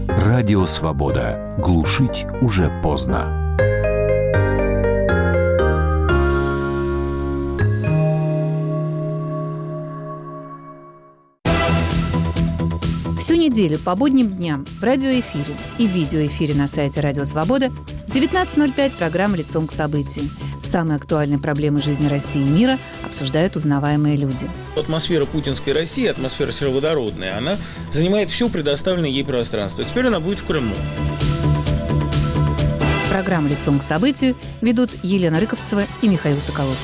Радио «Свобода». Глушить уже поздно. Неделю по будним дням в радиоэфире и видеоэфире на сайте Радио Свобода 19.05 программа «Лицом к событию». Самые актуальные проблемы жизни России и мира обсуждают узнаваемые люди. Атмосфера путинской России, атмосфера сероводородная, она занимает все предоставленное ей пространство. Теперь она будет в Крыму. Программу «Лицом к событию» ведут Елена Рыковцева и Михаил Соколов.